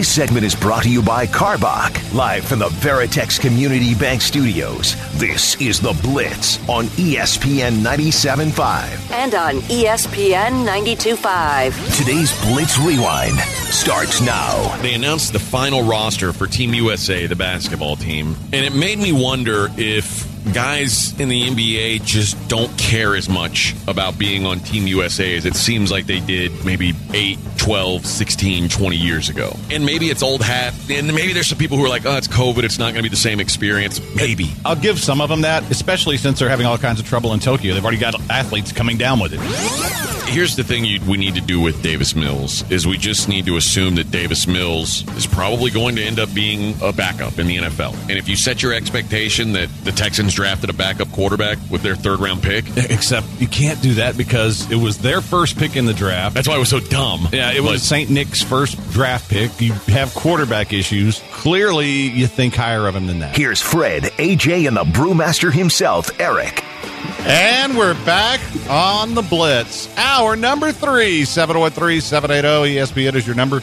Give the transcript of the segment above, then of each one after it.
This segment is brought to you by Karbach, live from the Veritex Community Bank Studios. This is The Blitz on ESPN 97.5. and on ESPN 92.5. Today's Blitz Rewind starts now. They announced the final roster for Team USA, the basketball team, and it made me wonder if guys in the NBA just don't care as much about being on Team USA as it seems like they did maybe 8, 12, 16, 20 years ago. And maybe it's old hat, and maybe there's some people who are like, oh, it's COVID, it's not going to be the same experience. Maybe. I'll give some of them that, especially since they're having all kinds of trouble in Tokyo. They've already got athletes coming down with it. Here's the thing you, we need to do with Davis Mills is we just need to assume that Davis Mills is probably going to end up being a backup in the NFL. And if you set your expectation that the Texans drafted a backup quarterback with their third round pick, Except you can't do that because it was their first pick in the draft. that's why it was so dumb. Yeah, it was But- St. Nick's first draft pick. You have quarterback issues. Clearly, you think higher of him than that. Here's Fred, AJ, and the brewmaster himself, Eric. And we're back on the Blitz. Hour number three, 713 780 ESPN is your number.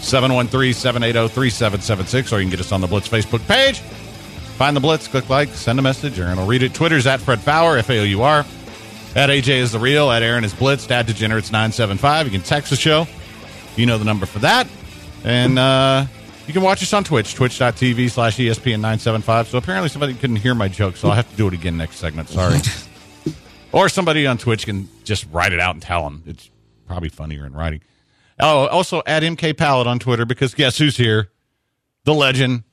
713 780 3776. Or you can get us on the Blitz Facebook page. Find the Blitz, click like, send a message, Aaron will read it. Twitter's at Fred Faour, F A O U R. At AJ is the real, at Aaron is Blitz, at Degenerates 975. You can text the show. You know the number for that. And uh, you can watch us on Twitch, twitch.tv slash ESPN 975. So apparently somebody couldn't hear my joke, so I'll have to do it again next segment. Sorry. or somebody on Twitch can just write it out and tell them. It's probably funnier in writing. Oh, also at MK Pallet on Twitter because guess who's here? The legend.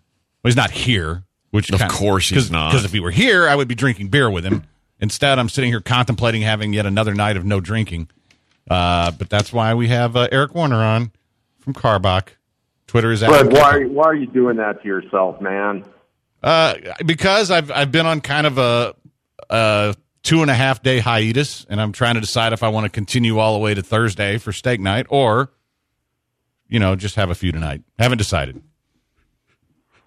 Well, he's not here. Which Of course he's not. Because if he were here, I would be drinking beer with him. Instead, I'm sitting here contemplating having yet another night of no drinking. Uh, but that's why we have uh, Eric Warner on from Karbach. Twitter is at Fred, MK why, why are you doing that to yourself, man? uh, because I've I've been on kind of a, a two and a half day hiatus, and I'm trying to decide if I want to continue all the way to Thursday for steak night, or you know just have a few tonight. Haven't decided.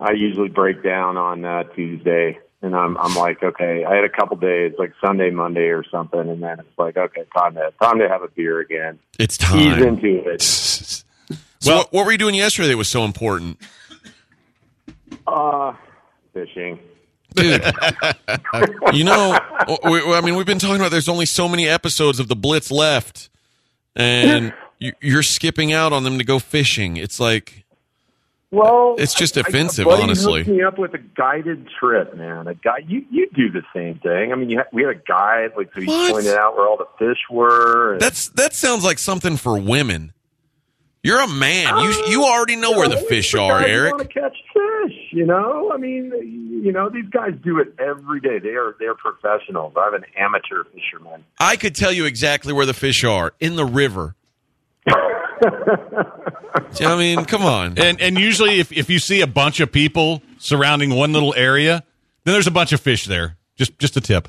I usually break down on uh, Tuesday, and I'm I'm like, okay, I had a couple days, like Sunday, Monday, or something, and then it's like, okay, time to time to have a beer again. it's Ease time. into it. So Well- what, what were you doing yesterday that was so important? Uh, fishing. Dude, you know, we, I mean, we've been talking about there's only so many episodes of the Blitz left, and you, you're skipping out on them to go fishing. It's like, Well, It's just I- I- offensive, buddy honestly. hooked me up with a guided trip, man. A guy, you you do the same thing. I mean, you ha- we had a guide, like so he What? pointed out where all the fish were. and- that's that sounds like something for women. You're a man. You uh, you already know where the fish are, Eric. Want to catch fish? You know, I mean, you know, these guys do it every day. They are they're professionals. I'm an amateur fisherman. I could tell you exactly where the fish are in the river. I mean, come on. And and usually, if if you see a bunch of people surrounding one little area, then there's a bunch of fish there. Just just a tip.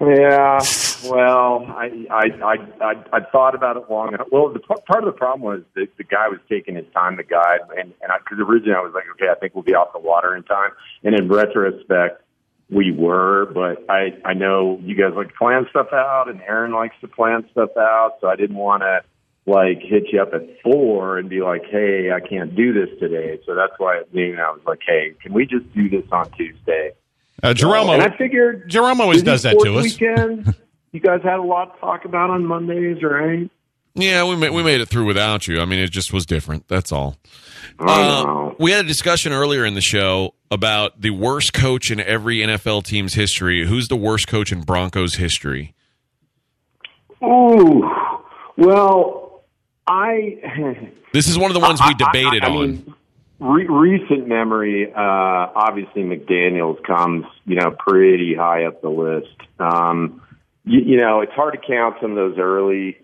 Yeah, well, I I I I, I thought about it long enough. Well, the part of the problem was that the guy was taking his time to guide, and and because originally I was like, okay, I think we'll be off the water in time, and in retrospect, we were. But I I know you guys like to plan stuff out, and Aaron likes to plan stuff out, so I didn't want to like hit you up at four and be like, hey, I can't do this today. So that's why at noon I was like, hey, can we just do this on Tuesday? Uh, Jerome, and I figured Jerome always does that to us. Weekend. you guys had a lot to talk about on Mondays, right? Yeah, we made, we made it through without you. I mean, it just was different. That's all. Uh, we had a discussion earlier in the show about the worst coach in every NFL team's history. Who's the worst coach in Broncos history? Ooh, well, I. This is one of the ones we debated I- I on. mean, re- recent memory, uh, obviously McDaniels comes, you know, pretty high up the list. Um, you, you know, it's hard to count some of those early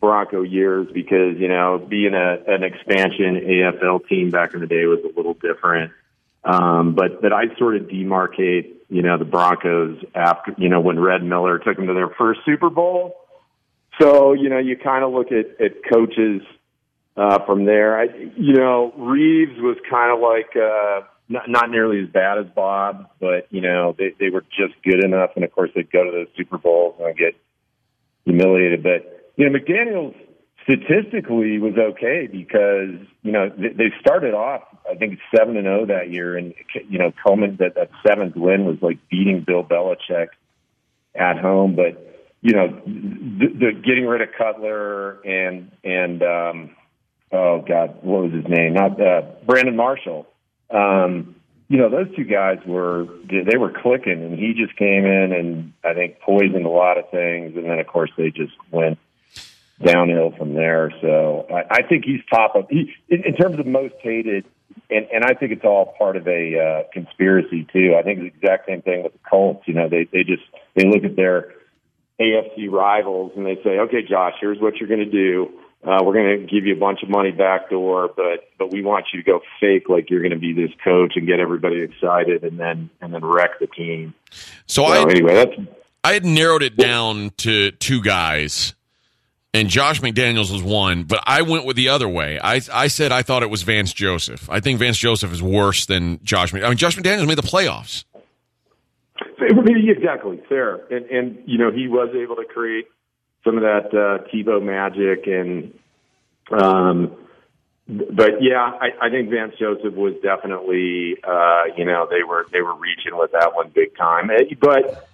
Bronco years because you know being a an expansion AFL team back in the day was a little different. Um, but but I sort of demarcate, you know, the Broncos after you know when Red Miller took them to their first Super Bowl. So you know you kind of look at at coaches uh, from there. I, you know, Reeves was kind of like uh, not, not nearly as bad as Bob, but you know they they were just good enough, and of course they'd go to those Super Bowls and get humiliated. But you know, McDaniels statistically was okay because you know they, they started off I think seven and zero that year, and you know Coleman that that seventh win was like beating Bill Belichick at home, but you know the, the getting rid of Cutler and and um, oh god, what was his name? Not uh, Brandon Marshall. Um, you know, those two guys were they were clicking, and he just came in and I think poisoned a lot of things, and then of course they just went downhill from there. So I, I think he's top of he in, in terms of most hated, and and I think it's all part of a uh, conspiracy too. I think it's the exact same thing with the Colts. You know, they they just they look at their AFC rivals and they say, okay, Josh, here's what you're going to do uh, we're going to give you a bunch of money back door, but but we want you to go fake like you're going to be this coach and get everybody excited, and then and then wreck the team. So, So I anyway, that's I had narrowed it down to two guys, and Josh McDaniels was one, but I went with the other way. I I said I thought it was Vance Joseph. I think Vance Joseph is worse than Josh. Mc- I mean, Josh McDaniels made the playoffs. exactly. Fair, and and you know he was able to create some of that uh, Tebow magic, and um, but yeah, I, I think Vance Joseph was definitely uh, you know they were they were reaching with that one big time, but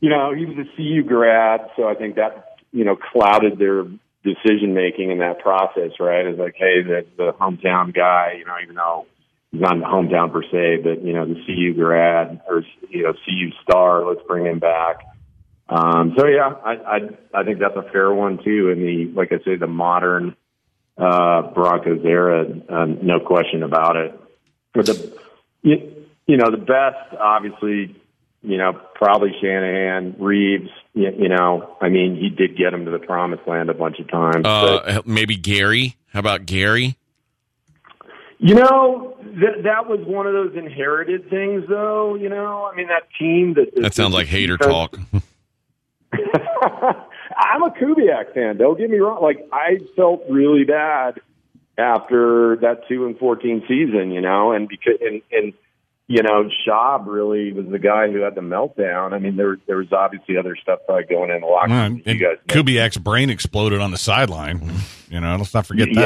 you know he was a CU grad, so I think that you know clouded their decision making in that process, right? It's like, hey, the, the hometown guy, you know, even though he's not the hometown per se, but you know, the CU grad or you know, CU star, let's bring him back. Um, so yeah, I, I I think that's a fair one too. In the like I say, the modern uh, Broncos era, um, no question about it. For the you, you know the best, obviously, you know probably Shanahan, Reeves. You, you know, I mean, he did get him to the promised land a bunch of times. Uh, maybe Gary. How about Gary? You know, that that was one of those inherited things, though. You know, I mean, that team that That sounds like hater talk. I'm a Kubiak fan. Don't get me wrong. Like I felt really bad after that two and fourteen season, you know, and because and and you know, Schaub really was the guy who had the meltdown. I mean, there there was obviously other stuff probably going in the locker Uh, room. and You guys, know. Kubiak's brain exploded on the sideline. You know, let's not forget that.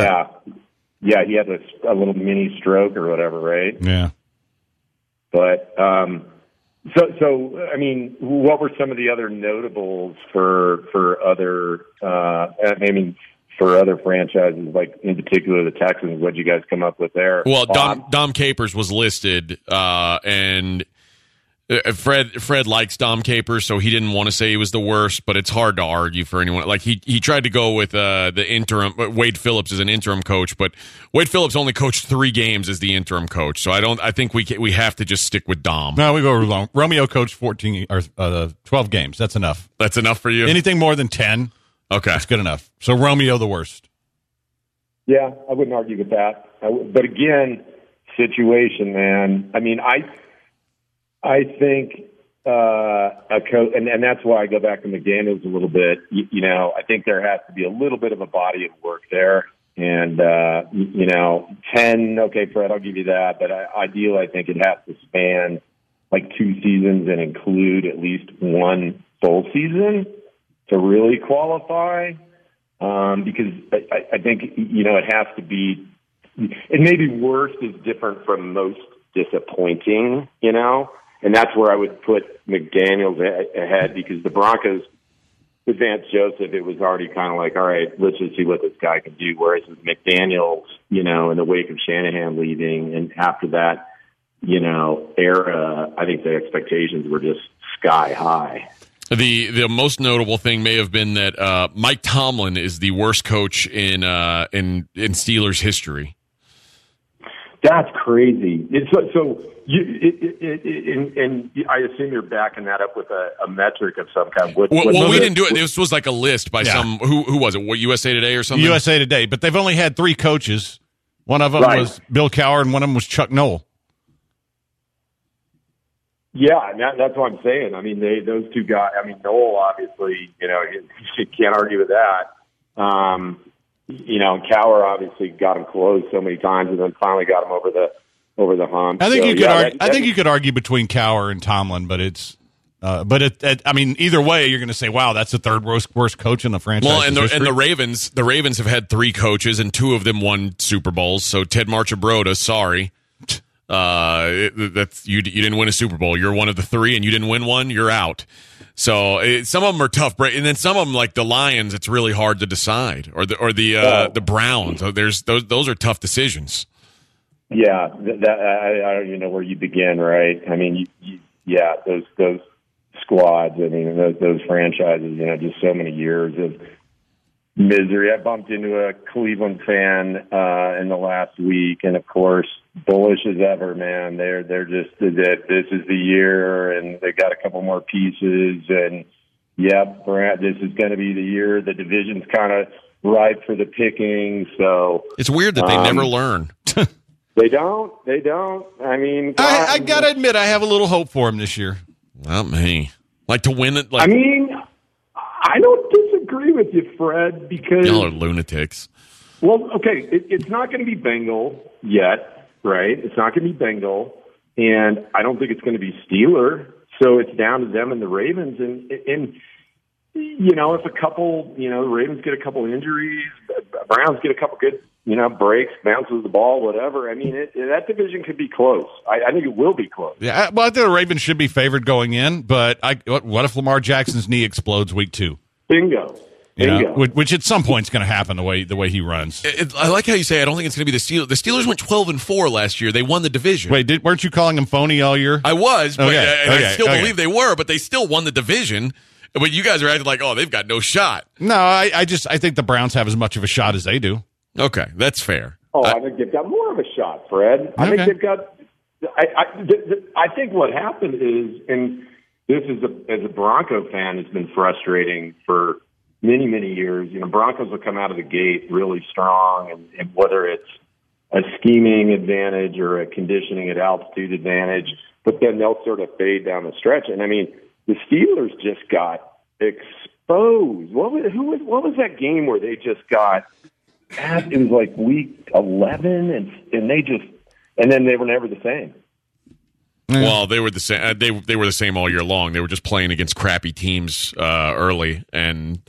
yeah, yeah, he had a, a little mini stroke or whatever, right? Yeah. But um, so so I mean, what were some of the other notables for for other? Uh, I mean, for other franchises, like in particular the Texans. What did you guys come up with there? Well, Dom Dom Capers was listed, uh, and Fred Fred likes Dom Capers, so he didn't want to say he was the worst. But it's hard to argue for anyone. Like he he tried to go with uh, the interim. Wade Phillips is an interim coach, but Wade Phillips only coached three games as the interim coach. So I don't. I think we ca we have to just stick with Dom. No, we go long. Romeo coached 14 or uh, 12 games. That's enough. That's enough for you. Anything more than 10, okay. that's good enough. So Romeo the worst. Yeah, I wouldn't argue with that. I w- but again, situation, man. I mean, I, I think uh, a coach, and, and that's why I go back to McDaniels a little bit. You, you know, I think there has to be a little bit of a body of work there. And, uh, you, know, 10, okay, Fred, I'll give you that. But I, ideal, I think it has to span like two seasons and include at least one full season to really qualify um, because I, I- I think you know it has to be. And maybe worst is different from most disappointing, you know, and that's where I would put McDaniels ahead because the Broncos with Vance Joseph, it was already kind of like, all right, let's just see what this guy can do. Whereas with McDaniels, you know, in the wake of Shanahan leaving, and after that, you know, era, I think the expectations were just sky high. The the most notable thing may have been that uh, Mike Tomlin is the worst coach in uh, in in Steelers history. That's crazy. It's, so, so you, it, it, it, and, and I assume you're backing that up with a, a metric of some kind. What, Well, what- well we didn't do it. This was like a list by Yeah. some who who was it? What USA Today or something? USA Today, but they've only had three coaches. One of them Right. was Bill Cowher, and one of them was Chuck Noll. Yeah, that, that's what I'm saying. I mean, they those two guys. I mean, Noll obviously, you know, you, you can't argue with that. Um, you know, Cowher obviously got him close so many times, and then finally got him over the over the hump. I think so, you could. yeah, argue, that- I think you could argue between Cowher and Tomlin, but it's. Uh, but it, it, I mean, either way, you're going to say, "Wow, that's the third worst worst coach in the franchise." Well, and the history. and the Ravens, the Ravens have had three coaches, and two of them won Super Bowls. So Ted Marchibroda, sorry, uh, it- that's you. You didn't win a Super Bowl. You're one of the three, and you didn't win one. You're out. So it, some of them are tough, and then some of them, like the Lions, it's really hard to decide, or the or the uh, the Browns. So there's those those are tough decisions. Yeah, that I, I don't even know where you begin. Right? I mean, you, you, yeah, those those squads. I mean, those, those franchises. You know, just so many years of misery. I bumped into a Cleveland fan uh, in the last week, and of course, bullish as ever. Man, they're they're just that this is the year, and they got a couple more pieces, and yep, Brad, this is going to be the year. The division's kind of ripe for the picking. So It's weird that they Um, never learn. they don't. They don't. I mean, I, I got to admit, I have a little hope for them this year. Not me. Like to win it. Like I mean, I don't disagree with you, Fred, because y'all are lunatics. well, okay, it, it's not going to be Bengal yet, right? It's not going to be Bengal, and I don't think it's going to be Steeler. So it's down to them and the Ravens, and and you know, if a couple, you know, the Ravens get a couple injuries, Browns get a couple good, you know, breaks, bounces the ball, whatever. I mean, it, that division could be close. I, I think it will be close. Yeah, well, I think the Ravens should be favored going in, but I, what, what if Lamar Jackson's knee explodes week two? Bingo. You know, which, which at some point is going to happen the way the way he runs. It, I like how you say I don't think it's going to be the Steelers. The Steelers went twelve and four last year. They won the division. Wait, did, weren't you calling them phony all year? I was, but Okay, uh, I okay, still okay. believe they were, but they still won the division. But you guys are acting like, oh, they've got no shot. no, I, I just I think the Browns have as much of a shot as they do. Okay, that's fair. Oh, I- I think they've got more of a shot, Fred. I Okay. think they've got. I I, th- th- I think what happened is, and this is a, as a Bronco fan, has been frustrating for many many years. You know, Broncos will come out of the gate really strong, and, and whether it's a scheming advantage or a conditioning at altitude advantage, but then they'll sort of fade down the stretch. And I mean, the Steelers just got exposed. What was who was what was that game where they just got? It was like week eleven, and and they just and then they were never the same. Well, they were the same. Uh, they they were the same all year long. They were just playing against crappy teams uh, early, and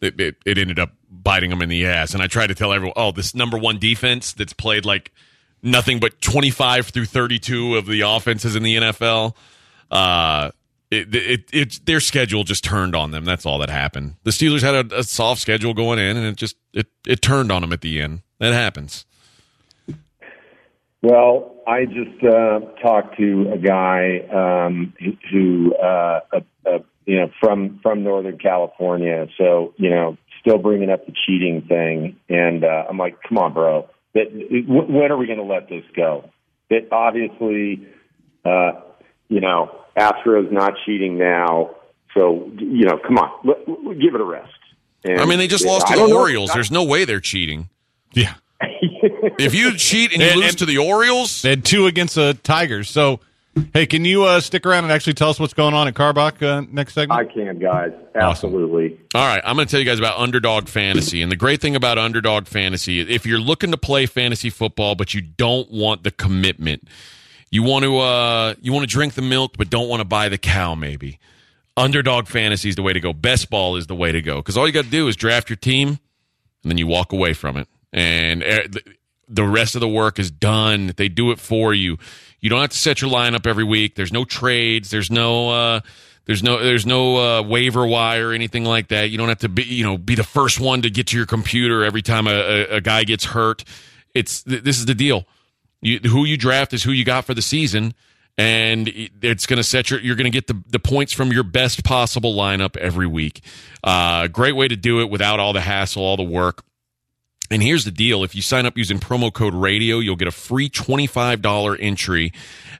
it, it it ended up biting them in the ass. And I tried to tell everyone, oh, this number one defense that's played like nothing but twenty five through thirty two of the offenses in the NFL. Uh, it, it it their schedule just turned on them. That's all that happened. The Steelers had a, a soft schedule going in, and it just it it turned on them at the end. That happens. Well, I just uh, talked to a guy um, who, uh, uh, uh, you know, from from Northern California. So, you know, still bringing up the cheating thing, and uh, I'm like, come on, bro. That when are we going to let this go? That obviously, uh, you know, Astros not cheating now. So, you know, come on, let, let- give it a rest. And I mean, they just lost to don't the know- Orioles. There's no way they're cheating. Yeah, If you cheat and you And- lose and- to the Orioles, they had two against the Tigers. So, hey, can you uh, stick around and actually tell us what's going on at Karbach uh, next segment? I can, guys. Absolutely. All right, I'm going to tell you guys about Underdog Fantasy. And the great thing about Underdog Fantasy, is if you're looking to play fantasy football but you don't want the commitment, you want to uh you want to drink the milk but don't want to buy the cow maybe. Underdog Fantasy is the way to go. Best ball is the way to go cuz all you got to do is draft your team and then you walk away from it. And the- the rest of the work is done. They do it for you. You don't have to set your lineup every week. There's no trades. There's no uh, there's no there's no uh, waiver wire or anything like that. You don't have to be you know be the first one to get to your computer every time a, a, a guy gets hurt. It's th- this is the deal. You, who you draft is who you got for the season, and it's going to set your. You're going to get the the points from your best possible lineup every week. Uh, great way to do it without all the hassle, all the work. And here's the deal: if you sign up using promo code Radio, you'll get a free twenty-five dollar entry.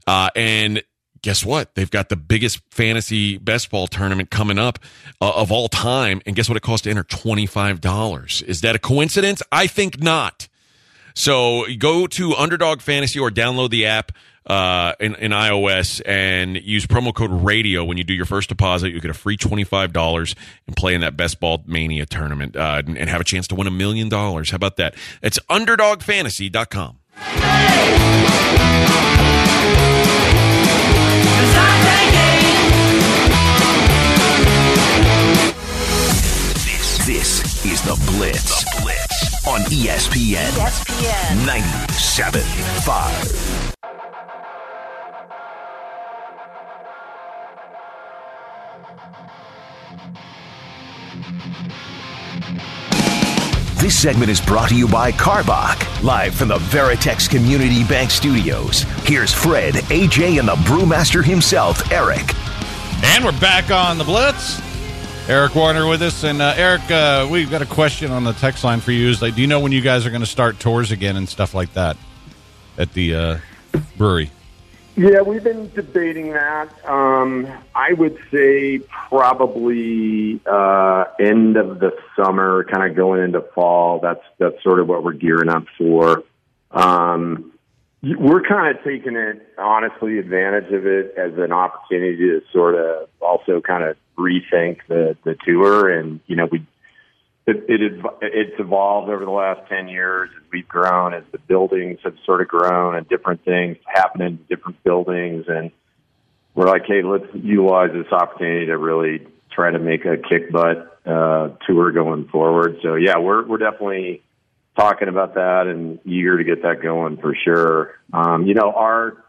Uh, and guess what? They've got the biggest fantasy best ball tournament coming up uh, of all time. And guess what? It costs to enter twenty-five dollars. Is that a coincidence? I think not. So go to Underdog Fantasy or download the app. Uh, in, in iOS and use promo code radio when you do your first deposit. You get a free $25 and play in that Best Ball Mania tournament uh, and, and have a chance to win a million dollars. How about that? It's underdogfantasy.com. This, this is the Blitz. The Blitz on ESPN. ESPN. 97.5. This segment is brought to you by Karbach, live from the Veritex Community Bank Studios. Here's Fred, AJ, and the brewmaster himself, Eric. And we're back on the Blitz. Eric Warner with us. And uh, Eric, uh, we've got a question on the text line for you. Is like, do you know when you guys are going to start tours again and stuff like that at the uh, brewery? Yeah, we've been debating that. Um, I would say probably uh, end of the summer, kind of going into fall. That's that's sort of what we're gearing up for. Um, we're kind of taking it, honestly, advantage of it as an opportunity to sort of also kind of rethink the the tour, and you know we it, it it's evolved over the last 10 years as we've grown, as the buildings have sort of grown and different things happen in different buildings. And we're like, hey, let's utilize this opportunity to really try to make a kick butt uh, tour going forward. So, yeah, we're, we're definitely talking about that and eager to get that going for sure. Um, you know, our,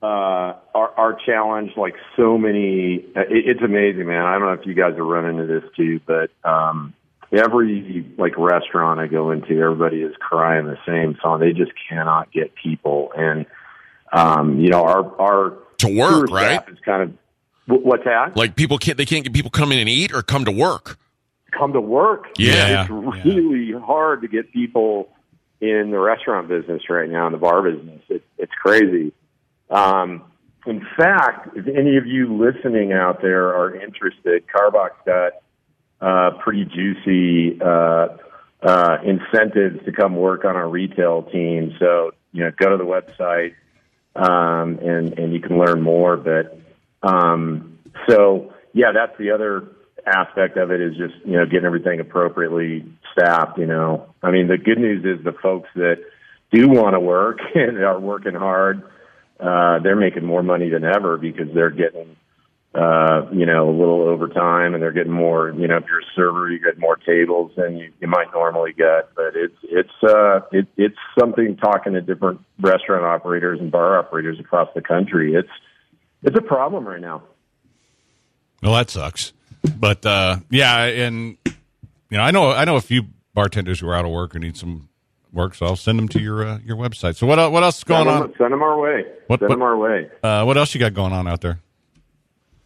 uh, our, our challenge, like so many, it, it's amazing, man. I don't know if you guys are running into this too, but, um, every like restaurant I go into, everybody is crying the same song. They just cannot get people, and um, you know our our To work, right? staff is kind of what's that? Like people can't they can't get people come in and eat or come to work. Come to work. Yeah. it's really hard to get people in the restaurant business right now, in the bar business. It, it's crazy. Um, in fact, if any of you listening out there are interested, Karbach's got pretty juicy uh, uh, incentives to come work on our retail team. So you know, go to the website um, and and you can learn more. But um, so yeah, that's the other aspect of it is just you know getting everything appropriately staffed. You know, I mean, the good news is the folks that do want to work and are working hard, uh, they're making more money than ever because they're getting uh, you know, a little overtime and they're getting more, you know, if you're a server, you get more tables than you, you might normally get. But it's, it's, uh, it, it's something talking to different restaurant operators and bar operators across the country. It's, it's a problem right now. Well, that sucks. But uh, yeah, and you know, I know I know a few bartenders who are out of work and need some work, so I'll send them to your uh, your website. So what what else is going send on? Send them our way. What- send what- them our way. Uh, what else you got going on out there?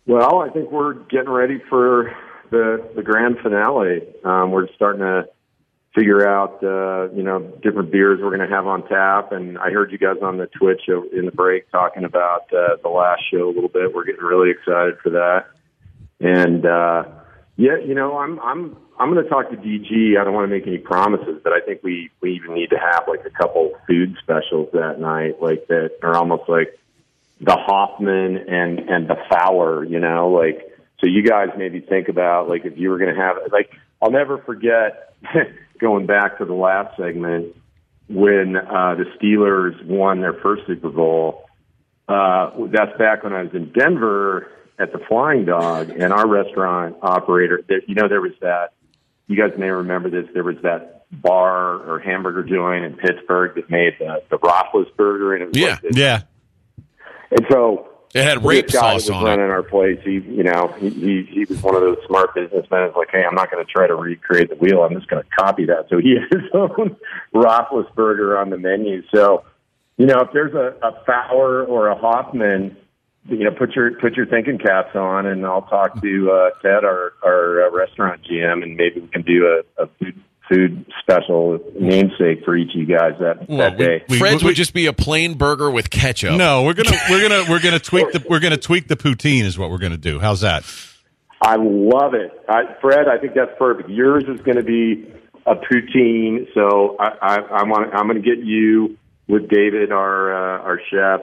Well, I think we're getting ready for the the grand finale. Um, we're starting to figure out, uh, you know, different beers we're going to have on tap. And I heard you guys on the Twitch in the break talking about uh, the last show a little bit. We're getting really excited for that. And uh, yeah, you know, I'm I'm I'm going to talk to DG. I don't want to make any promises, but I think we we even need to have like a couple food specials that night, like that are almost like the Hoffman and and the Faour, you know, like so you guys maybe think about like if you were going to have like I'll never forget going back to the last segment when uh, the Steelers won their first Super Bowl. Uh, that's back when I was in Denver at the Flying Dog, and our restaurant operator, there, you know, there was that. You guys may remember this. There was that bar or hamburger joint in Pittsburgh that made the the Roethlisberger, and it was Yeah. like this Yeah, and so It had rape guy sauce was on running it. our place. He, you know, he, he he was one of those smart businessmen. It's like, hey, I'm not going to try to recreate the wheel. I'm just going to copy that. So he had his own Roethlisberger on the menu. So, you know, if there's a, a Faour or a Hoffman, you know, put your put your thinking caps on, and I'll talk to uh, Ted, our our uh, restaurant GM, and maybe we can do a, a food food special namesake for each of you guys that Well, that day. we- Fred's we- would just be a plain burger with ketchup. no, we're gonna we're gonna we're gonna tweak the we're gonna tweak the poutine is what we're gonna do. How's that? I love it, I, Fred. I think that's perfect. Yours is going to be a poutine, so I, I, I want. I'm going to get you with David, our uh, our chef,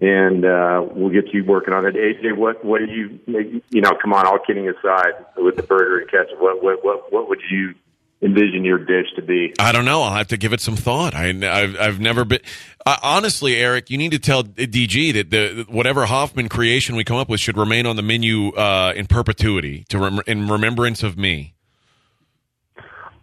and uh, we'll get you working on it. AJ, what what do you you know? Come on, all kidding aside, with the burger and ketchup, what what what what would you envision your dish to be? I don't know. I'll have to give it some thought. I, I've, I've never been. Honestly, Eric, you need to tell DG that the whatever Hoffman creation we come up with should remain on the menu uh, in perpetuity to rem- in remembrance of me.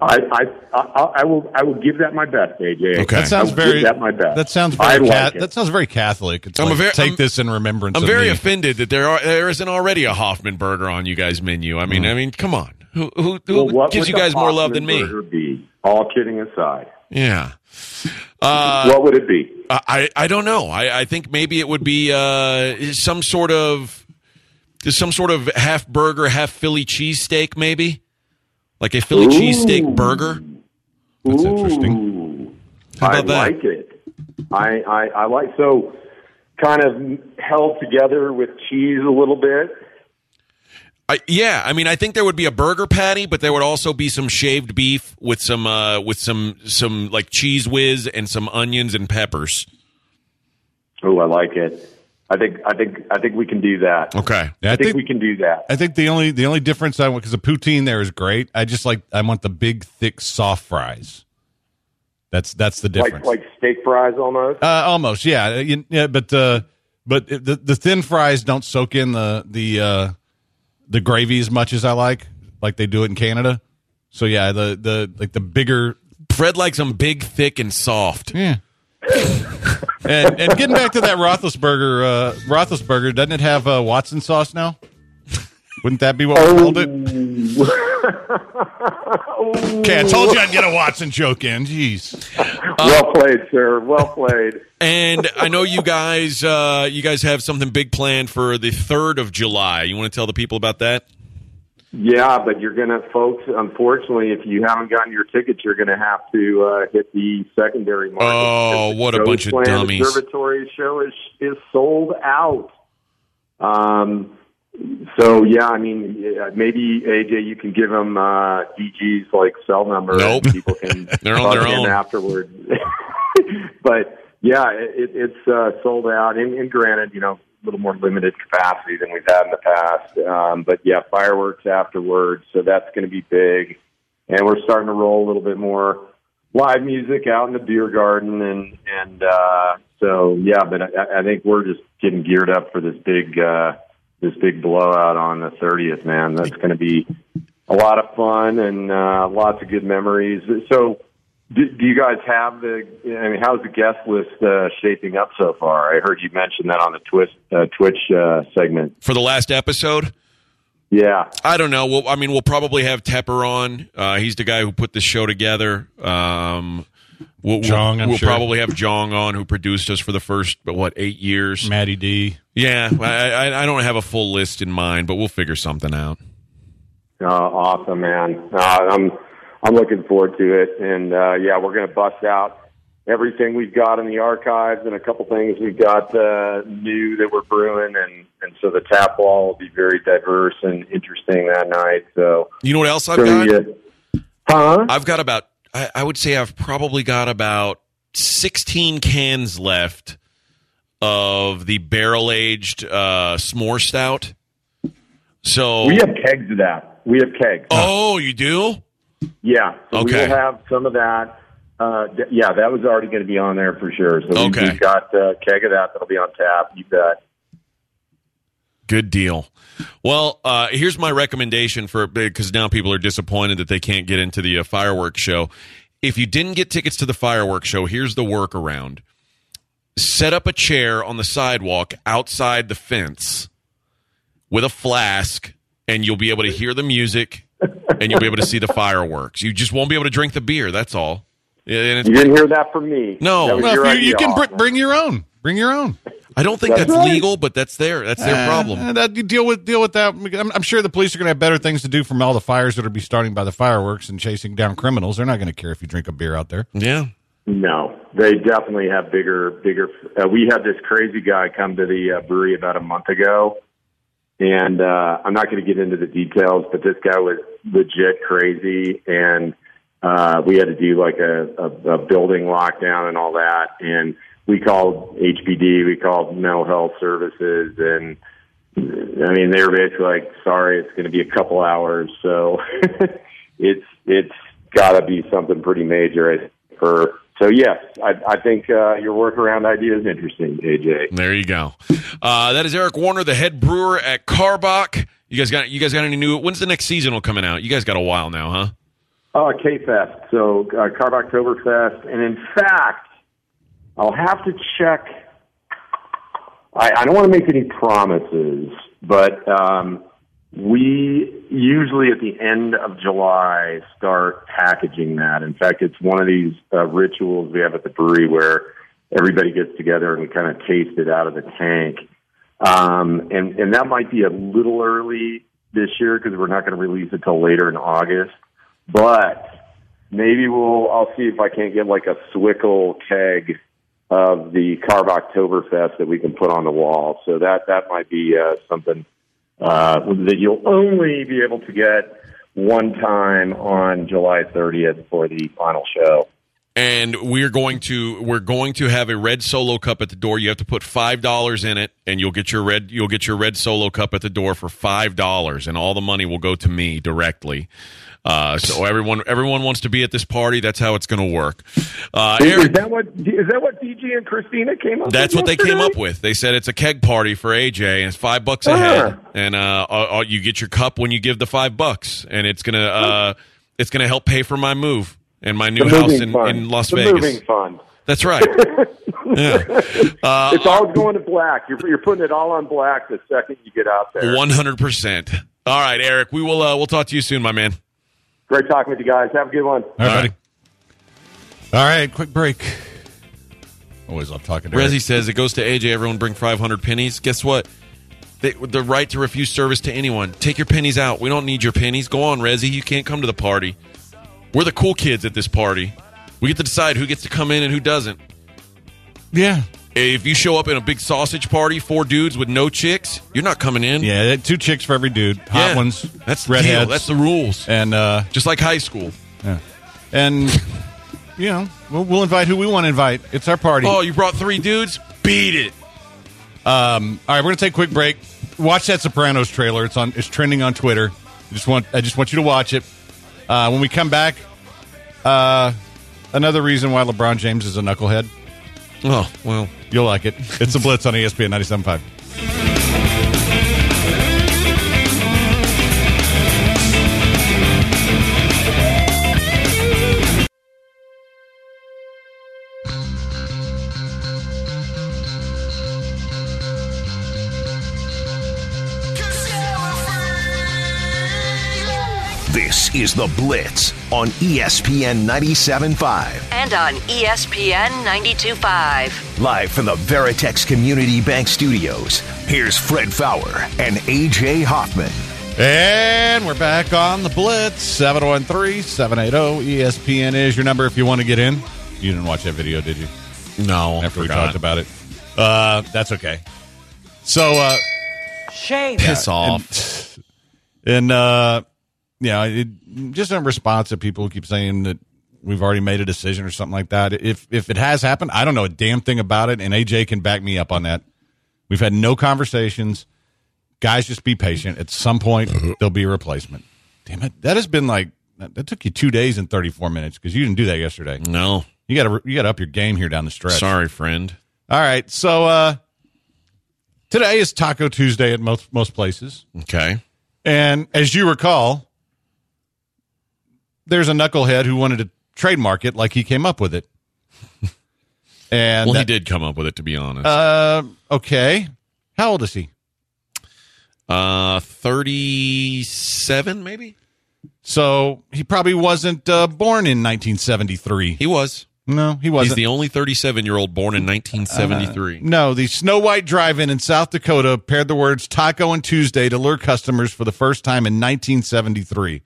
I, I, I, I will I will give that my best, AJ. Okay. That sounds I will very. give that my best. That sounds very. like Ca- it. that sounds very Catholic. It's I'm a like, very- take I'm- this in remembrance. I'm of very me. offended that there are there isn't already a Hoffman burger on you guys' menu. I mean, I mean, come on. Who who, who Well, gives you guys more love than me? Be all kidding aside. Yeah. Uh, what would it be? I, I don't know. I, I think maybe it would be uh, some sort of some sort of half burger, half Philly cheesesteak, maybe like a Philly Ooh. cheesesteak burger. That's interesting. Ooh, How about I that? like it. I, I I like so kind of held together with cheese a little bit. I, yeah, I mean, I think there would be a burger patty, but there would also be some shaved beef with some uh, with some some like cheese whiz and some onions and peppers. Oh, I like it. I think I think I think we can do that. Okay. Yeah, I think we can do that. I think the only the only difference I want because the poutine there is great. I just like I want the big thick soft fries. That's that's the Like difference. like steak fries almost. uh, almost, yeah, You- yeah. But uh, but the the thin fries don't soak in the the uh, the gravy as much as I like, like they do it in Canada. So yeah, the the like the bigger Fred likes them big, thick, and soft. yeah. and and getting back to that Roethlisberger, uh, Roethlisberger, doesn't it have uh, Watson sauce now? Wouldn't that be what we called it? Okay, I told you I'd get a Watson joke in. Jeez. well played, sir. Well played. And I know you guys, uh, you guys have something big planned for the third of July. You want to tell the people about that? Yeah, but you're gonna, folks. Unfortunately, if you haven't gotten your tickets, you're gonna have to uh, hit the secondary market. Oh, what a bunch of dummies. Observatory show is is sold out. Um. So yeah, I mean, maybe AJ, you can give them uh, DG's like cell number. Nope. and people can They're on their in own. afterwards. but yeah, it, it's uh, sold out. And, and granted, you know, little more limited capacity than we've had in the past. Um, but yeah, fireworks afterwards, so that's going to be big. And we're starting to roll a little bit more live music out in the beer garden, and and uh, so yeah. But I, I think we're just getting geared up for this big uh, this big blowout on the thirtieth. Man, that's going to be a lot of fun and uh, lots of good memories. So. Do, do you guys have the? I mean, how's the guest list uh, shaping up so far? I heard you mention that on the Twitch uh, Twitch uh, segment. For the last episode? Yeah, I don't know. Well, I mean, we'll probably have Tepper on. Uh, he's the guy who put this show together. Um, we'll, Jong, we'll, we'll sure. probably have Jong on, who produced us for the first what eight years. Maddie D. Yeah, I, I, I don't have a full list in mind, but we'll figure something out. uh, awesome, man. Uh, I'm I'm looking forward to it, and uh, yeah, we're going to bust out everything we've got in the archives and a couple things we've got uh, new that we're brewing, and and so the tap wall will be very diverse and interesting that night. So, You know what else I've got? huh? I've got about. I, I would say I've probably got about sixteen cans left of the barrel aged uh, s'more stout. So, We have kegs of that. We have kegs. oh, you do? Yeah. So Okay. We will have some of that. Uh, th- yeah, that was already going to be on there for sure. So we- Okay. we've got uh, keg of that that'll be on tap. You bet. Good deal. Well, uh, here's my recommendation for because now people are disappointed that they can't get into the uh, fireworks show. If you didn't get tickets to the fireworks show, here's the workaround: set up a chair on the sidewalk outside the fence with a flask, and you'll be able to hear the music, and you'll be able to see the fireworks. You just won't be able to drink the beer. That's all. And it's You didn't hear that from me. No. That was Well, your if you, you can br- bring your own. Bring your own. I don't think That's that's right. legal, but that's their that's their Uh, problem. that, you deal with deal with that. I'm, I'm sure the police are going to have better things to do from all the fires that are be starting by the fireworks and chasing down criminals. They're not going to care if you drink a beer out there. Yeah. No, they definitely have bigger, bigger. Uh, we had this crazy guy come to the uh, brewery about a month ago, and uh, I'm not going to get into the details, but this guy was legit crazy, and uh, we had to do like a, a, a building lockdown and all that. And we called HPD, we called mental health services, and I mean they were basically like, "Sorry, it's going to be a couple hours." So it's it's got to be something pretty major for. So yes, I, I think uh, your workaround idea is interesting, AJ. There you go. Uh, that is Eric Warner, the head brewer at Karbach. You guys got you guys got any new? When's the next seasonal coming out? You guys got a while now, huh? Oh, K Fest. So uh, Carb Oktoberfest, and in fact, I'll have to check. I, I don't want to make any promises, but um, we usually at the end of July start packaging that. In fact, it's one of these uh, rituals we have at the brewery where everybody gets together and we kind of taste it out of the tank. Um, and, and that might be a little early this year because we're not going to release it till later in August. But maybe we'll, I'll see if I can't get like a Swickle keg of the Carb Oktoberfest that we can put on the wall. So that, that might be uh, something uh, that you'll only be able to get one time on July 30th for the final show and we're going to we're going to have a red solo cup at the door. You have to put five dollars in it, and you'll get your red you'll get your red solo cup at the door for five dollars, and all the money will go to me directly. Uh, so everyone everyone wants to be at this party. That's how it's going to work. Uh, Eric, is that what is that what DG and Christina came up? With? That's what they came up with. They said it's a keg party for AJ, and it's five bucks a Ah. head, and uh, uh, uh, you get your cup when you give the five bucks, and it's gonna uh, it's gonna help pay for my move and my new The house in, fund. in Las the Vegas. moving fund. That's right. yeah. Uh, It's all going to black. You're, you're putting it all on black the second you get out there. One hundred percent. All right, Eric. We will. Uh, we'll talk to you soon, my man. Great talking with you guys. Have a good one. All right, All buddy. All right, quick break. Always love talking to Resi Eric. says it goes to AJ. Everyone bring five hundred pennies. Guess what? They, the right to refuse service to anyone. Take your pennies out. We don't need your pennies. Go on, Resi. You can't come to the party. We're the cool kids at this party. We get to decide who gets to come in and who doesn't. Yeah. If you show up in a big sausage party, four dudes with no chicks, you're not coming in. Yeah, two chicks for every dude. Hot Yeah. ones. That's redheads. That's the rules. and uh Just like high school. Yeah. And you know, we'll, we'll invite who we want to invite. It's our party. Oh, you brought three dudes? Beat it. Um, all right, we're gonna take a quick break. Watch that Sopranos trailer. It's on. It's trending on Twitter. I just want. I just want you to watch it. Uh, when we come back, uh, another reason why LeBron James is a knucklehead. Oh, well. You'll like it. It's a Blitz on ESPN 97.5. is The Blitz on ESPN 97.5. And on ESPN 92.5. Live from the Veritex Community Bank Studios, here's Fred Faour and AJ Hoffman. And we're back on the Blitz. 713 780 ESPN is your number if you want to get in. You didn't watch that video, did you? No. After we talked about it. Uh, that's okay. So, uh, Piss off. And uh, yeah, it, just in response to people who keep saying that we've already made a decision or something like that. If if it has happened, I don't know a damn thing about it, and AJ can back me up on that. We've had no conversations. Guys, just be patient. At some point, there'll be a replacement. Damn it, that has been like that that took you two days and thirty four minutes because you didn't do that yesterday. No. You got to you got to up your game here down the stretch. Sorry, friend. All right, so uh, today is Taco Tuesday at most most places. Okay. And as you recall, there's a knucklehead who wanted to trademark it like he came up with it. and Well, he did come up with it, to be honest. Uh, okay. How old is he? Uh, 37, maybe? So he probably wasn't uh, born in 1973. He was. No, he wasn't. He's the only 37 year old born in 1973. no, the Snow White Drive-In in South Dakota paired the words taco and Tuesday to lure customers for the first time in 1973.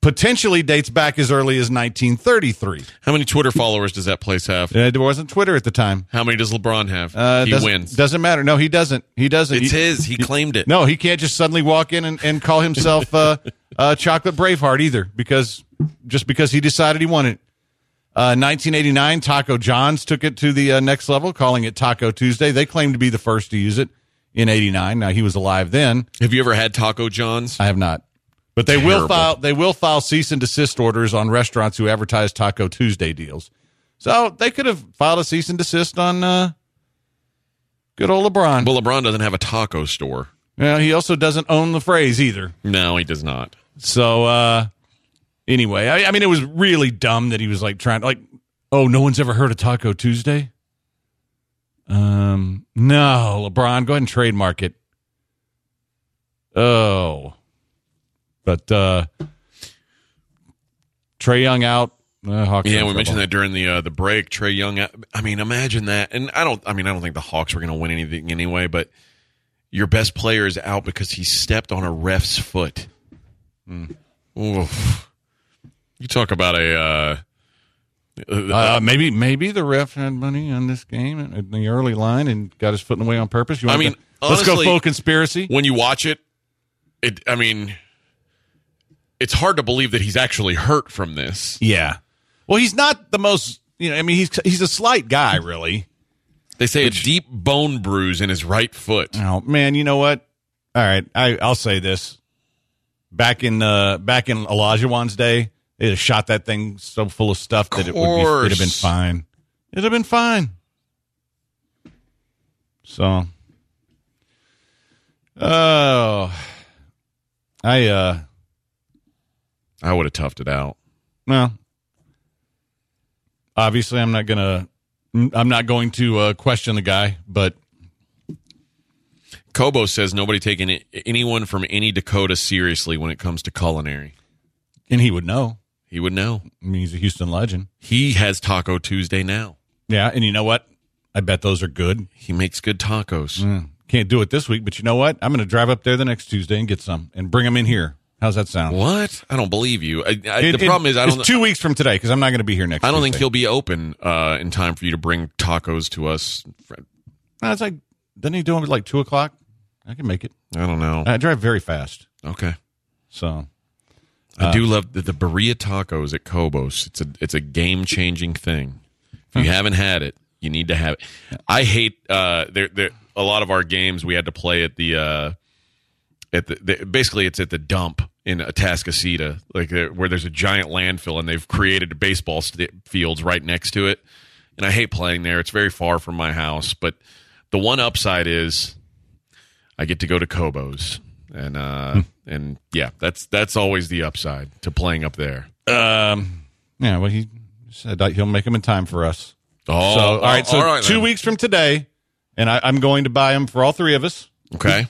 Potentially dates back as early as 1933. How many Twitter followers does that place have? Uh, It wasn't Twitter at the time. How many does LeBron have? Uh, he doesn't, wins. Doesn't matter. No, he doesn't. He doesn't. it's He- his. He claimed it. No, he can't just suddenly walk in and, and call himself uh, uh, Chocolate Braveheart either, because just because he decided he wanted. it. Uh, 1989, Taco John's took it to the uh, next level, calling it Taco Tuesday. They claim to be the first to use it in 89. Now, he was alive then. Have you ever had Taco John's? I have not. But they will file they will file cease and desist orders on restaurants who advertise Taco Tuesday deals. So they could have filed a cease and desist on uh, good old LeBron. Well, LeBron doesn't have a taco store. Yeah, he also doesn't own the phrase either. No, he does not. So uh anyway, I, I mean it was really dumb that he was like trying like oh no one's ever heard of Taco Tuesday? Um no, LeBron, go ahead and trademark it. Oh. But uh Trae Young out. Uh, Hawks Yeah, we mentioned that during the uh, the break. Trae Young. I mean, imagine that. And I don't. I mean, I don't think the Hawks were going to win anything anyway. But your best player is out because he stepped on a ref's foot. Hmm. Oof. You talk about a. Uh, Uh, maybe maybe the ref had money on this game in the early line and got his foot in the way on purpose. You I mean, to- let's go full conspiracy. when you watch it, it. I mean, it's hard to believe that he's actually hurt from this. Yeah. Well, he's not the most. You know, I mean, he's he's a slight guy, really. They say a deep bone bruise in his right foot. Oh man, you know what? All right, I, I'll say this. Back in uh, back in Olajuwon's day, they'd have shot that thing so full of stuff that it would be, it'd have been fine. It'd have been fine. So, oh, I uh, I would have toughed it out. well, obviously, I'm not gonna, I'm not going to uh, question the guy, but Kobo says nobody taking anyone from any Dakota seriously when it comes to culinary. and he would know. He would know. I mean, he's a Houston legend. He has Taco Tuesday now. Yeah, and you know what? I bet those are good. He makes good tacos. Mm. Can't do it this week, but you know what? I'm going to drive up there the next Tuesday and get some and bring them in here. How's that sound? What? I don't believe you. I, I, It- the it- problem is I don't. two weeks from today because I'm not going to be here next. I don't think he'll be open uh, in time for you to bring tacos to us. No, it's like doesn't he do them at like two o'clock? I can make it. I don't know. I drive very fast, Okay. so I do love the, the burrito tacos at Kobos. It's a it's a game changing thing. If you haven't had it, you need to have it. I hate uh, there there a lot of our games we had to play at the uh, at the, the basically it's at the dump in Atascocita, like where there's a giant landfill and they've created baseball st- fields right next to it. And I hate playing there. It's very far from my house, but the one upside is I get to go to Kobos. And uh and yeah, that's that's always the upside to playing up there. um, yeah. Well, he said he'll make them in time for us. Oh, so all right. So all right two then. weeks from today, and I, I'm going to buy them for all three of us. Okay.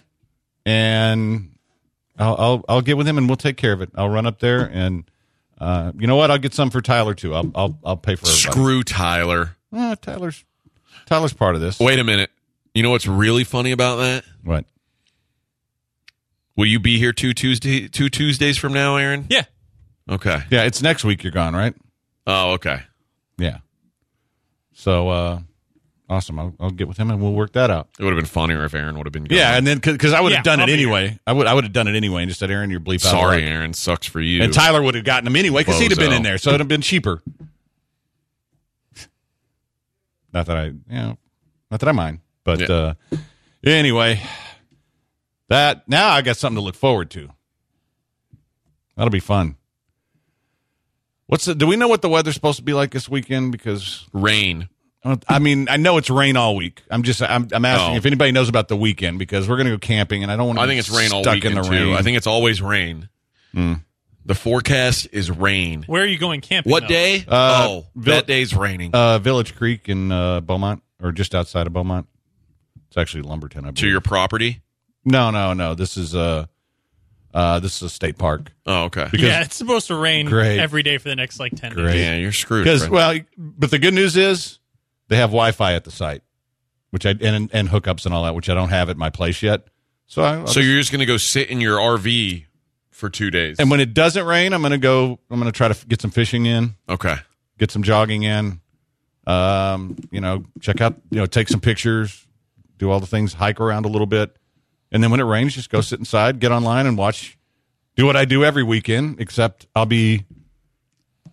And I'll, I'll I'll get with him and we'll take care of it. I'll run up there and uh, you know what? I'll get some for Tyler too. I'll I'll I'll pay for everybody. Screw Tyler. Uh, Tyler's Tyler's part of this. Wait a minute. You know what's really funny about that? What? Will you be here two Tuesday two Tuesdays from now, Aaron? Yeah. Okay. Yeah, it's next week. You're gone, right? Oh, okay. Yeah. So uh, awesome. I'll, I'll get with him and we'll work that out. It would have been funnier if Aaron would have been gone. Yeah, and then because I would have Yeah, done I'll it be here. anyway. I would I would have done it anyway and just said, Aaron, you're bleep out. Sorry, loud." Aaron. Sucks for you. And Tyler would have gotten him anyway because he'd have been in there, so it'd have been cheaper. Not that I, you know, not that I mind, but Yeah. uh, anyway, that now I got something to look forward to. That'll be fun. What's the? Do we know what the weather's supposed to be like this weekend? Because Rain. I mean, I know it's rain all week. I'm just, I'm, I'm asking Oh. if anybody knows about the weekend because we're going to go camping, and I don't want to. I think it's rain all stuck in the too. rain. I think it's always rain. The forecast is rain. Where are you going camping? What though? day? Uh, oh, Vil- that day's raining. Uh, Village Creek in uh, Beaumont, or just outside of Beaumont. It's actually Lumberton, I believe. to your property? no, no, no. This is uh, uh, this is a state park. Oh, okay. Because- Yeah, it's supposed to rain Great. every day for the next like ten Great. days. Yeah, you're screwed. Because well, but the good news is they have Wi-Fi at the site, which I and and hookups and all that, which I don't have at my place yet. So I, so you're just going to go sit in your RV for two days? and when it doesn't rain, I'm gonna go. I'm gonna try to get some fishing in, okay. get some jogging in. Um, you know, check out, you know, take some pictures, do all the things, hike around a little bit, and then when it rains, just go sit inside, get online, and watch. Do what I do every weekend, except I'll be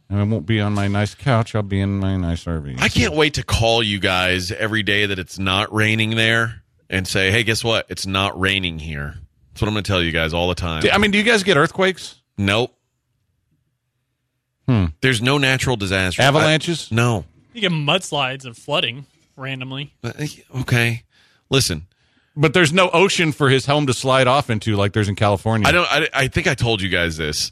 And I won't be on my nice couch. I'll be in my nice RV. I can't wait to call you guys every day that it's not raining there and say, "Hey, guess what? It's not raining here." That's what I'm going to tell you guys all the time. I mean, do you guys get earthquakes? Nope. Hmm. There's no natural disaster. Avalanches? I- no. You get mudslides and flooding randomly. Uh, Okay. Listen, But there's no ocean for his home to slide off into like there's in California. I don't. I, I think I told you guys this.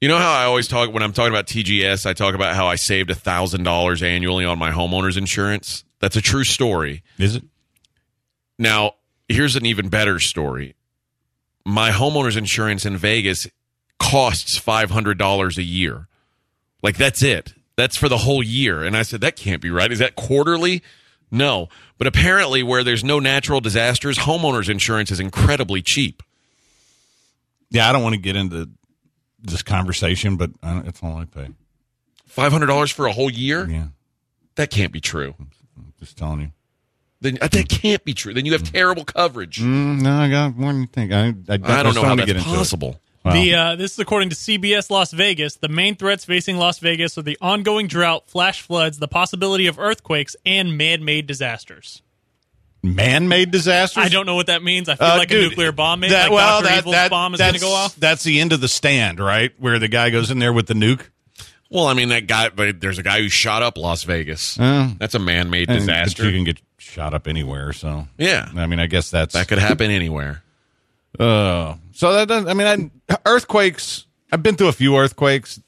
You know how I always talk when I'm talking about TGS. I talk about how I saved a thousand dollars annually on my homeowner's insurance. That's a true story. Is it? Now, here's an even better story. My homeowner's insurance in Vegas costs $500 a year. Like, that's it. That's for the whole year. And I said, that can't be right. Is that quarterly? No. But apparently, where there's no natural disasters, homeowner's insurance is incredibly cheap. Yeah, I don't want to get into this conversation, but I don't, it's all I pay. $500 for a whole year? Yeah, That can't be true. just telling you. Then uh, that can't be true. Then you have terrible coverage. Mm, no, I got more than you think. I, I, I don't know how wanna that's get into it. possible. Wow. The uh, this is according to CBS Las Vegas. The main threats facing Las Vegas are the ongoing drought, flash floods, the possibility of earthquakes, and man-made disasters. Man-made disasters. I don't know what that means. I feel Uh, like dude, a nuclear bomb, maybe That, like well, Dr. that, Evil's that, bomb is going to that's- go off. That's the end of the stand, right? Where the guy goes in there with the nuke. Well, I mean, that guy, but there's a guy who shot up Las Vegas. Uh, That's a man made and- disaster. You can get shot up anywhere. So yeah. I mean, I guess that's That could happen anywhere. Uh, so that doesn't, I mean, I, earthquakes. I've been through a few earthquakes.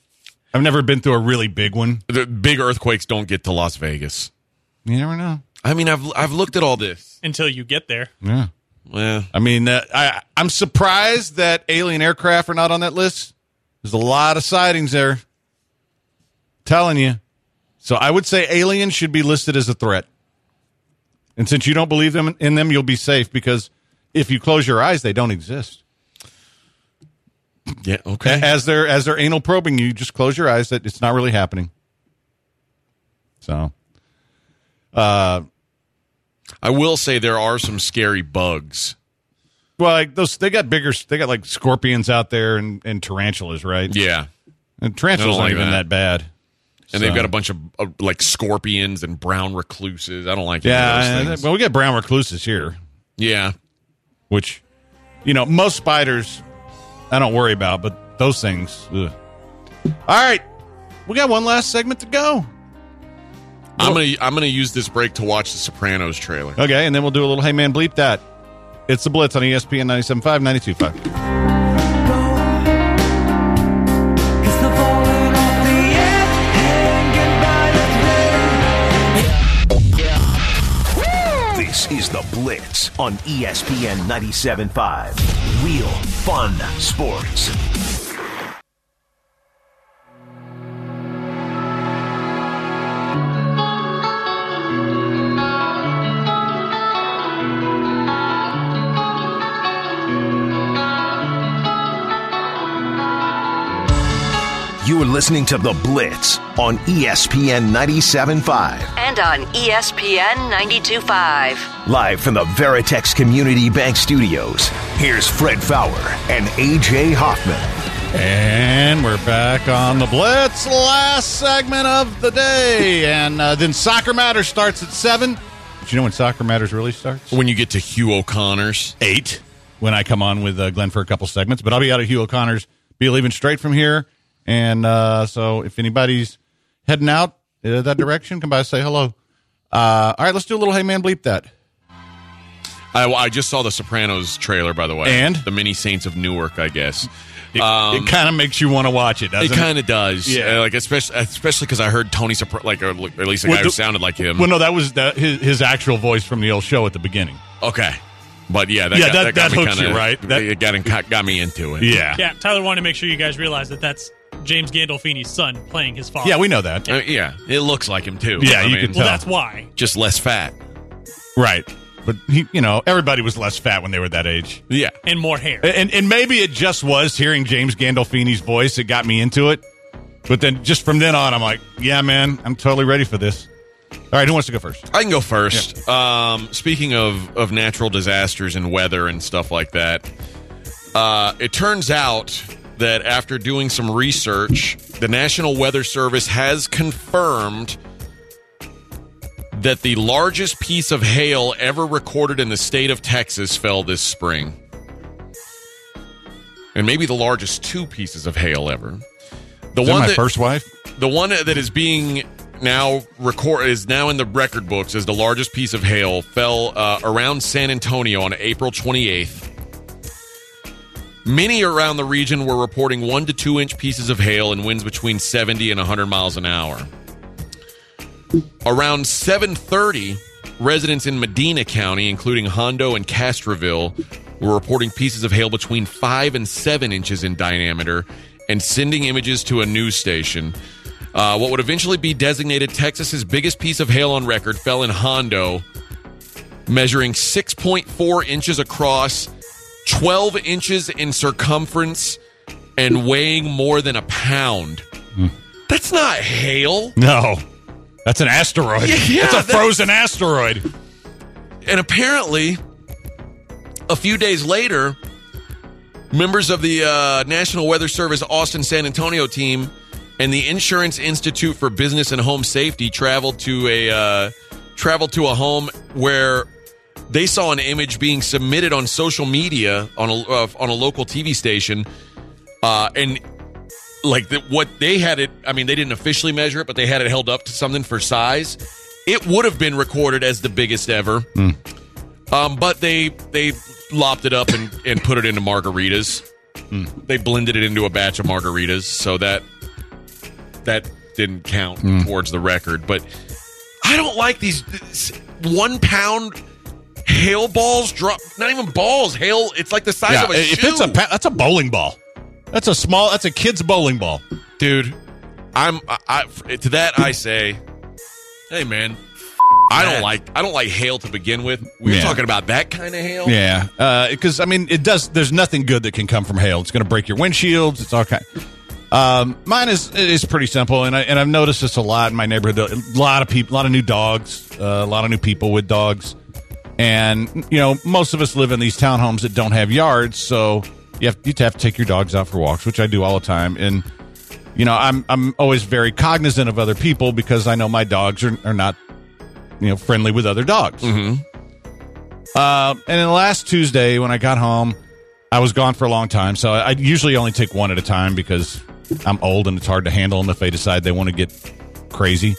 I've never been through a really big one. The big earthquakes don't get to Las Vegas. You never know. I mean, I've I've looked at all this. until you get there. Yeah. Well, I mean, uh, I I'm surprised that alien aircraft are not on that list. There's a lot of sightings there. Telling you. So I would say aliens should be listed as a threat. And since you don't believe them in them, you'll be safe because if you close your eyes, they don't exist. yeah, okay. As they're as they're anal probing you, just close your eyes that it's not really happening. So uh I will say there are some scary bugs. well like those they got bigger they got like scorpions out there and, and tarantulas, right? Yeah, And tarantulas aren't like even that. that, bad. and So- they've got a bunch of uh, like scorpions and brown recluses. I don't like any Yeah, of those and- things. well we got brown recluses here, yeah, which you know, most spiders I don't worry about, but those things ugh. All right. We got one last segment to go. I'm gonna I'm gonna use this break to watch the Sopranos trailer. Okay, and then we'll do a little hey man bleep that. It's the Blitz on ESPN 97.5, 92.5. This is The Blitz on ESPN 97.5. Real fun sports. You are listening to The Blitz on ESPN 97.5. And on ESPN 92.5. Live from the Veritex Community Bank Studios, here's Fred Faour and AJ Hoffman. And we're back on the Blitz, last segment of the day. And uh, then Soccer Matters starts at 7. But you know when Soccer Matters really starts? When you get to Hugh O'Connor's, 8 when I come on with uh, Glenn for a couple segments. But I'll be out at Hugh O'Connor's, be leaving straight from here. And uh, so if anybody's heading out uh, that direction, come by and say hello. Uh, all right, let's do a little Hey Man Bleep That. I, I just saw the Sopranos trailer, by the way, And? the Many Saints of Newark, I guess. It, Um, it kind of makes you want to watch it, doesn't It it? kind of does, Yeah. Uh, like especially especially because I heard Tony Sopra- like or at least a Well, guy who sounded like him. Well, no, that was the, his, his actual voice from the old show at the beginning. okay, but yeah, that Yeah, got, that- that, got that me hooks kinda, you, right? That- it got, got got me into it. Yeah. Yeah, Tyler wanted to make sure you guys realize that that's James Gandolfini's son playing his father. Yeah, we know that. Uh, yeah, it looks like him too. Yeah, I you mean, can Well, tell. that's why. just less fat. Right. But he, you know, everybody was less fat when they were that age. Yeah, And more hair. And and maybe it just was hearing James Gandolfini's voice that got me into it. But then just from then on, I'm like, yeah, man, I'm totally ready for this. All right, who wants to go first? I can go first. Um, speaking of of natural disasters and weather and stuff like that, uh, it turns out that after doing some research, the National Weather Service has confirmed that the largest piece of hail ever recorded in the state of Texas fell this spring. And maybe the largest two pieces of hail ever. The Is that one my that, first wife? the one that is being now record is now in the record books as the largest piece of hail fell uh, around San Antonio on April 28th. Many around the region were reporting one to two inch pieces of hail and winds between 70 and 100 miles an hour. Around 7:30, residents in Medina County, including Hondo and Castroville, were reporting pieces of hail between five and seven inches in diameter and sending images to a news station. Uh, what would eventually be designated Texas's biggest piece of hail on record fell in Hondo, measuring 6.4 inches across, 12 inches in circumference, and weighing more than a pound. That's not hail. No. That's an asteroid. Yeah, yeah, That's a that's- frozen asteroid. And apparently, a few days later, members of the uh, National Weather Service Austin San Antonio team and the Insurance Institute for Business and Home Safety traveled to a uh, traveled to a home where they saw an image being submitted on social media on a uh, on a local TV station, uh, and like the, what they had it. I mean, they didn't officially measure it, but they had it held up to something for size. It would have been recorded as the biggest ever, um, but they they lopped it up and, and put it into margaritas. They blended it into a batch of margaritas, so that that didn't count towards the record. But I don't like these one pound hail balls drop. Not even balls. Hail. It's like the size Yeah, of a if shoe. it's a pa- that's a bowling ball. That's a small. That's a kid's bowling ball. dude. I'm I, I, to that I say, hey man, I don't like I don't like hail to begin with. We are Yeah. talking about that kind of hail. Yeah, because I mean, it does. There's nothing good that can come from hail. It's going to break your windshields. It's all kind. Um, mine is is pretty simple, and I and I've noticed this a lot in my neighborhood. A lot of people, a lot of new dogs, uh, a lot of new people with dogs, and you know, most of us live in these townhomes that don't have yards, so you have you have to take your dogs out for walks, which I do all the time, and you know, I'm I'm always very cognizant of other people because I know my dogs are are not you know friendly with other dogs. Uh, and then last Tuesday when I got home, I was gone for a long time, so I, I usually only take one at a time because I'm old and it's hard to handle them if they decide they want to get crazy.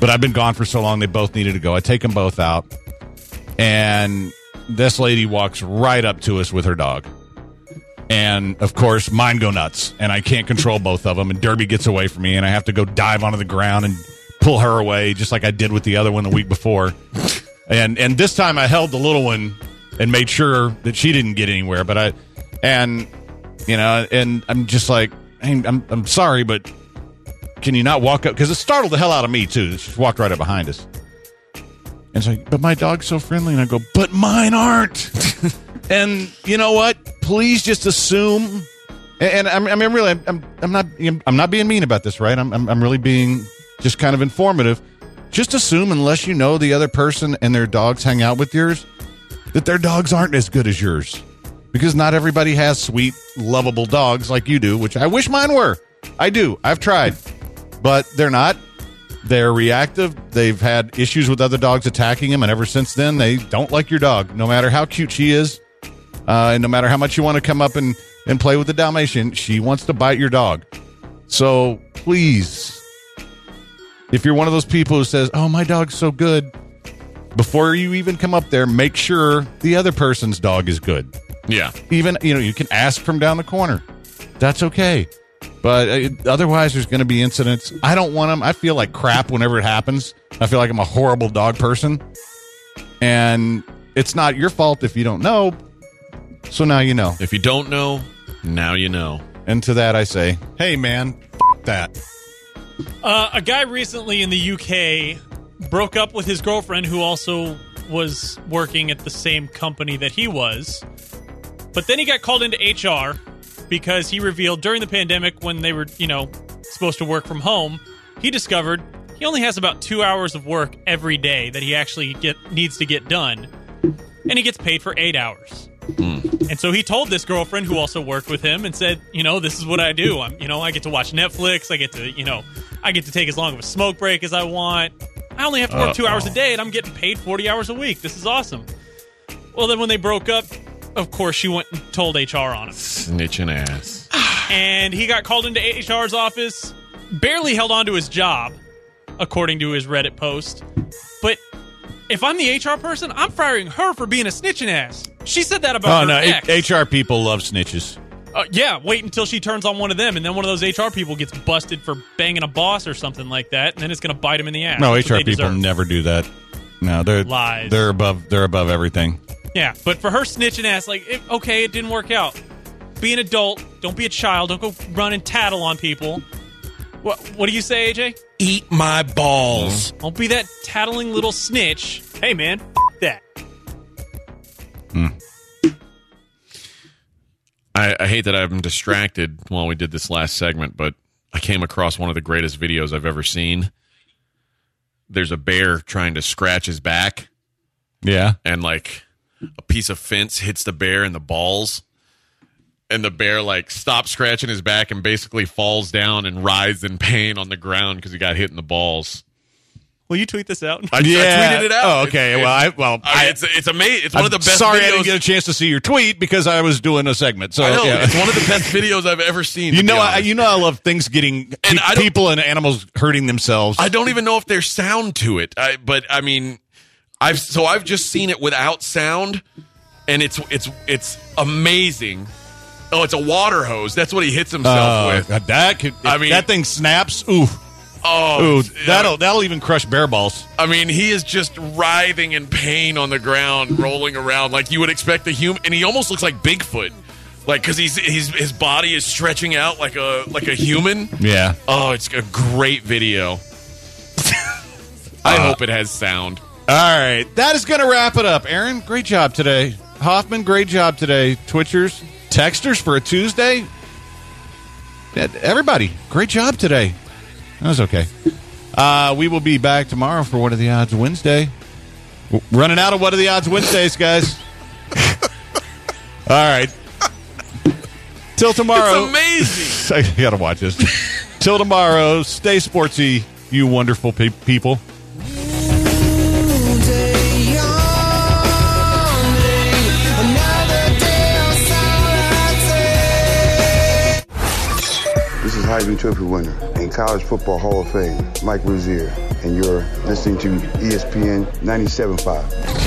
But I've been gone for so long; they both needed to go. I take them both out, and this lady walks right up to us with her dog. And of course, mine go nuts, and I can't control both of them. And Derby gets away from me, and I have to go dive onto the ground and pull her away, just like I did with the other one the week before. And and this time I held the little one and made sure that she didn't get anywhere. But I and you know, and I'm just like, hey, I'm I'm sorry, but can you not walk up? Because it startled the hell out of me too. She walked right up behind us. And it's like, but my dog's so friendly, and I go, but mine aren't. and you know what? Please just assume. And, and I'm, I mean, really, I'm, I'm not, I'm not being mean about this, right? I'm, I'm, I'm really being just kind of informative. Just assume, unless you know the other person and their dogs hang out with yours, that their dogs aren't as good as yours. Because not everybody has sweet, lovable dogs like you do, which I wish mine were. I do. I've tried, but they're not. They're reactive. They've had issues with other dogs attacking them, and ever since then, they don't like your dog, no matter how cute she is, uh, and no matter how much you want to come up and and play with the Dalmatian, she wants to bite your dog. So please, if you're one of those people who says, "Oh, my dog's so good," before you even come up there, make sure the other person's dog is good. Yeah. Even you know, you can ask from down the corner. That's okay. But uh, otherwise, there's going to be incidents. I don't want them. I feel like crap whenever it happens. I feel like I'm a horrible dog person, and it's not your fault if you don't know. So now you know. If you don't know, now you know. And to that, I say, hey, man, f- that. Uh, a guy recently in the UK broke up with his girlfriend, who also was working at the same company that he was. But then he got called into HR because he revealed during the pandemic, when they were, you know, supposed to work from home, he discovered he only has about two hours of work every day that he actually get needs to get done, and he gets paid for eight hours. Hmm. And so he told this girlfriend who also worked with him and said, you know, this is what I do. I'm, you know, I get to watch Netflix. I get to, you know, I get to take as long of a smoke break as I want. I only have to work two hours a day and I'm getting paid 40 hours a week. This is awesome. Well, then when they broke up, of course, she went and told HR on him. Snitching ass. And he got called into HR's office, barely held on to his job, according to his Reddit post. But if I'm the HR person, I'm firing her for being a snitching ass. She said that about Oh her no, ex. H- HR people love snitches. Uh, yeah, wait until she turns on one of them, and then one of those HR people gets busted for banging a boss or something like that, and then it's going to bite him in the ass. No, HR people deserve. never do that. No, they're Lies. They're above. They're above everything. Yeah, but for her snitching ass, like, it, okay, it didn't work out. Be an adult. Don't be a child. Don't go run and tattle on people. What What do you say, AJ? Eat my balls. Don't be that tattling little snitch. Hey, man, f- that. Hmm. I, I hate that I'm distracted while we did this last segment, but I came across one of the greatest videos I've ever seen. There's a bear trying to scratch his back, Yeah. and like a piece of fence hits the bear in the balls. And the bear like stops scratching his back and basically falls down and writhes in pain on the ground because he got hit in the balls. Will you tweet this out? I, I Yeah. tweeted it out. Oh, okay. It's- well, I well, I, it's it's amazing. It's one of the best. Sorry, videos. I didn't get a chance to see your tweet because I was doing a segment. So I know yeah. it's one of the best videos I've ever seen. you know, I, you know, I love things getting And pe- people and animals hurting themselves. I don't even know if there's sound to it. I, but I mean, I've so I've just seen it without sound, and it's it's it's amazing. Oh, it's a water hose. That's what he hits himself Uh, with. That could. I mean- that thing snaps. Ooh, Oh, ooh, that'll that'll even crush bear balls. I mean, he is just writhing in pain on the ground, rolling around like you would expect a human, and he almost looks like Bigfoot, like because he's, he's his body is stretching out like a like a human. Yeah. Oh, it's a great video. I Uh, hope it has sound. All right, that is going to wrap it up. Aaron, great job today. Hoffman, great job today. Twitchers, texters for a Tuesday. Everybody, great job today. That was okay. Uh, we will be back tomorrow for What Are the Odds Wednesday. Running out of What Are the Odds Wednesdays, guys. All right. Till tomorrow. It's amazing. I gotta watch this. Till tomorrow, stay sportsy, you wonderful pe- people. Heisman Trophy winner and College Football Hall of Fame, Mike Rozier, and you're listening to ESPN 97.5.